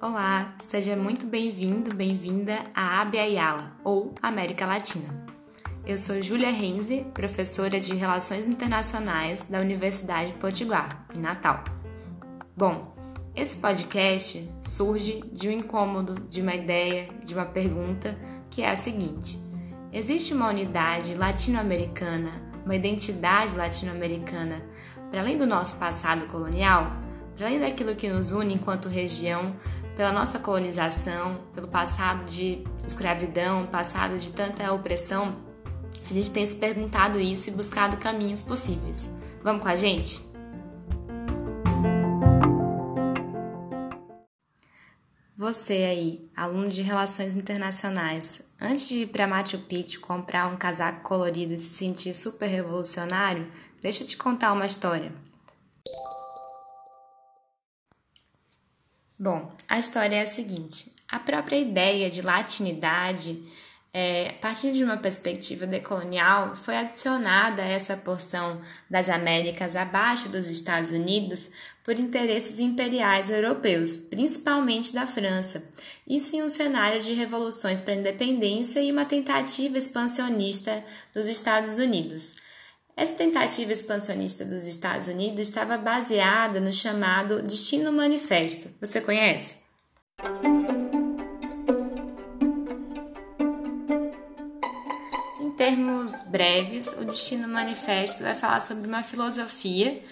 Olá, seja muito bem-vindo, bem-vinda à Abia Yala, ou América Latina. Eu sou Júlia Renze, professora de Relações Internacionais da Universidade Potiguar, em Natal. Bom, esse podcast surge de um incômodo, de uma ideia, de uma pergunta que é a seguinte: existe uma unidade latino-americana, uma identidade latino-americana, para além do nosso passado colonial, para além daquilo que nos une enquanto região, pela nossa colonização, pelo passado de escravidão, passado de tanta opressão, a gente tem se perguntado isso e buscado caminhos possíveis. Vamos com a gente? Você aí, aluno de Relações Internacionais, antes de ir para Machu Picchu comprar um casaco colorido e se sentir super revolucionário, deixa eu te contar uma história. Bom, a história é a seguinte: a própria ideia de latinidade, é, a partir de uma perspectiva decolonial, foi adicionada essa porção das Américas abaixo dos Estados Unidos por interesses imperiais europeus, principalmente da França, isso em um cenário de revoluções para a independência e uma tentativa expansionista dos Estados Unidos. Essa tentativa expansionista dos Estados Unidos estava baseada no chamado Destino Manifesto. Você conhece? Termos breves, o Destino Manifesto vai falar sobre uma filosofia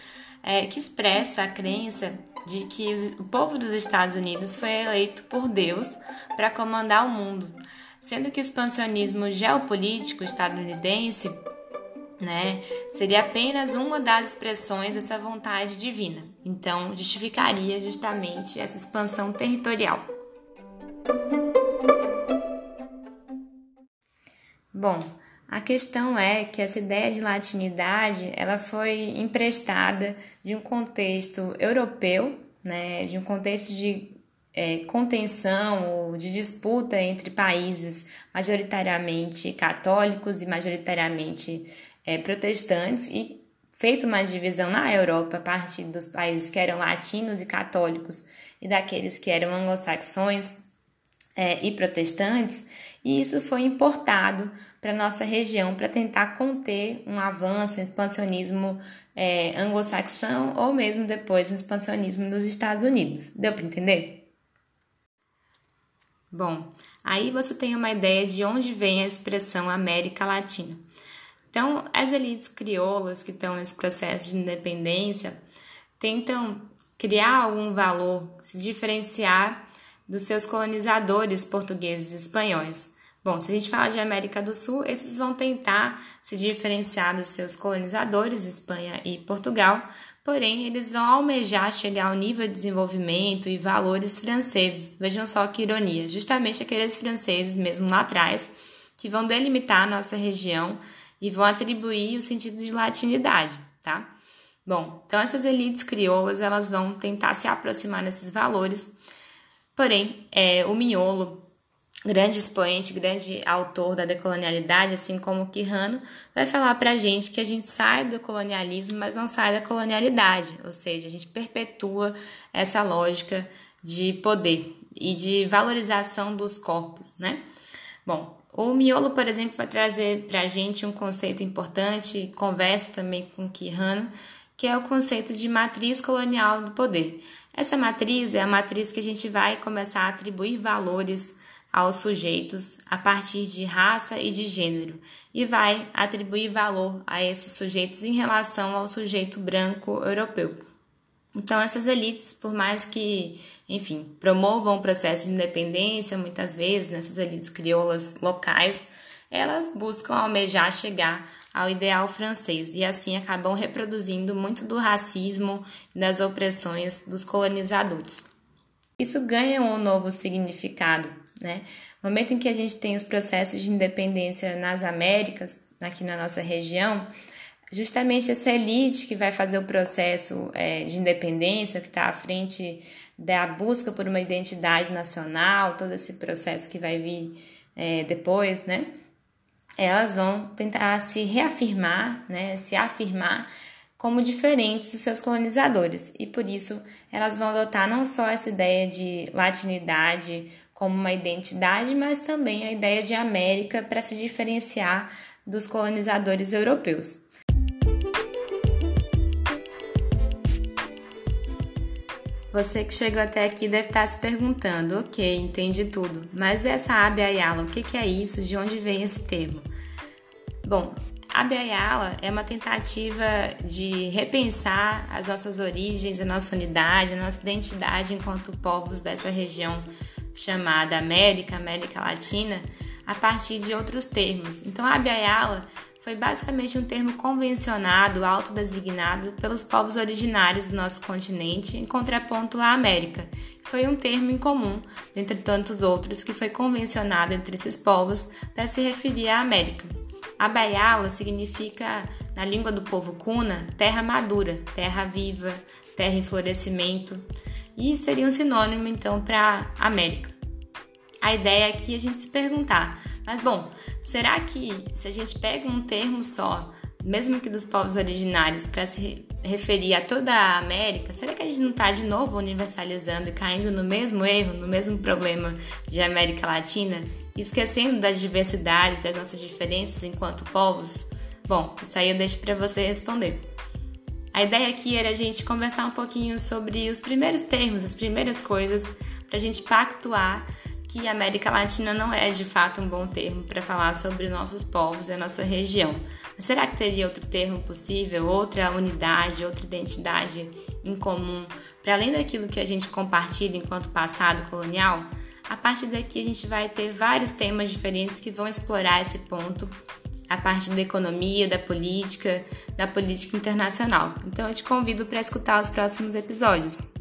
é, que expressa a crença de que o povo dos Estados Unidos foi eleito por Deus para comandar o mundo, sendo que o expansionismo geopolítico estadunidense né? Seria apenas uma das expressões dessa vontade divina. Então, justificaria justamente essa expansão territorial. Bom, a questão é que essa ideia de latinidade ela foi emprestada de um contexto europeu, né, de um contexto de é, contenção ou de disputa entre países majoritariamente católicos e majoritariamente é, protestantes e feito uma divisão na Europa a partir dos países que eram latinos e católicos e daqueles que eram anglo-saxões é, e protestantes, e isso foi importado para nossa região para tentar conter um avanço, um expansionismo é, anglo-saxão ou mesmo depois um expansionismo dos Estados Unidos. Deu para entender? Bom, aí você tem uma ideia de onde vem a expressão América Latina. Então, as elites crioulas que estão nesse processo de independência tentam criar algum valor, se diferenciar dos seus colonizadores portugueses e espanhóis. Bom, se a gente fala de América do Sul, esses vão tentar se diferenciar dos seus colonizadores, Espanha e Portugal, porém eles vão almejar chegar ao nível de desenvolvimento e valores franceses. Vejam só que ironia, justamente aqueles franceses mesmo lá atrás que vão delimitar a nossa região e vão atribuir o sentido de latinidade, tá? Bom, então essas elites crioulas elas vão tentar se aproximar desses valores, porém é, o miolo, grande expoente, grande autor da decolonialidade, assim como o Quirrano, vai falar para a gente que a gente sai do colonialismo, mas não sai da colonialidade, ou seja, a gente perpetua essa lógica de poder e de valorização dos corpos, né? Bom, o miolo, por exemplo, vai trazer para a gente um conceito importante, conversa também com Quirrano, que é o conceito de matriz colonial do poder. Essa matriz é a matriz que a gente vai começar a atribuir valores aos sujeitos a partir de raça e de gênero, e vai atribuir valor a esses sujeitos em relação ao sujeito branco europeu. Então, essas elites, por mais que, enfim, promovam o processo de independência, muitas vezes, nessas elites crioulas locais, elas buscam almejar chegar ao ideal francês e assim acabam reproduzindo muito do racismo e das opressões dos colonizadores. Isso ganha um novo significado, né? No momento em que a gente tem os processos de independência nas Américas, aqui na nossa região, justamente essa elite que vai fazer o processo é, de independência, que está à frente da busca por uma identidade nacional, todo esse processo que vai vir é, depois, né? Elas vão tentar se reafirmar, né, se afirmar como diferentes dos seus colonizadores, e por isso elas vão adotar não só essa ideia de latinidade como uma identidade, mas também a ideia de América para se diferenciar dos colonizadores europeus. Você que chegou até aqui deve estar se perguntando, ok, entendi tudo, mas essa Abya Ayala, o que é isso? De onde vem esse termo? Bom, Abya Ayala é uma tentativa de repensar as nossas origens, a nossa unidade, a nossa identidade enquanto povos dessa região chamada América, América Latina, a partir de outros termos. Então, Abya Ayala foi basicamente um termo convencionado, autodesignado pelos povos originários do nosso continente, em contraponto à América. Foi um termo incomum, dentre tantos outros, que foi convencionado entre esses povos para se referir à América. Abaiala significa, na língua do povo cuna, terra madura, terra viva, terra em florescimento, e seria um sinônimo então para América. A ideia aqui é a gente se perguntar mas bom, será que se a gente pega um termo só, mesmo que dos povos originários, para se referir a toda a América, será que a gente não está de novo universalizando e caindo no mesmo erro, no mesmo problema de América Latina, esquecendo das diversidades, das nossas diferenças enquanto povos? Bom, isso aí eu deixo para você responder. A ideia aqui era a gente conversar um pouquinho sobre os primeiros termos, as primeiras coisas, para a gente pactuar que América Latina não é de fato um bom termo para falar sobre nossos povos e a nossa região. Mas será que teria outro termo possível, outra unidade, outra identidade em comum, para além daquilo que a gente compartilha enquanto passado colonial? A partir daqui a gente vai ter vários temas diferentes que vão explorar esse ponto a partir da economia, da política, da política internacional. Então eu te convido para escutar os próximos episódios.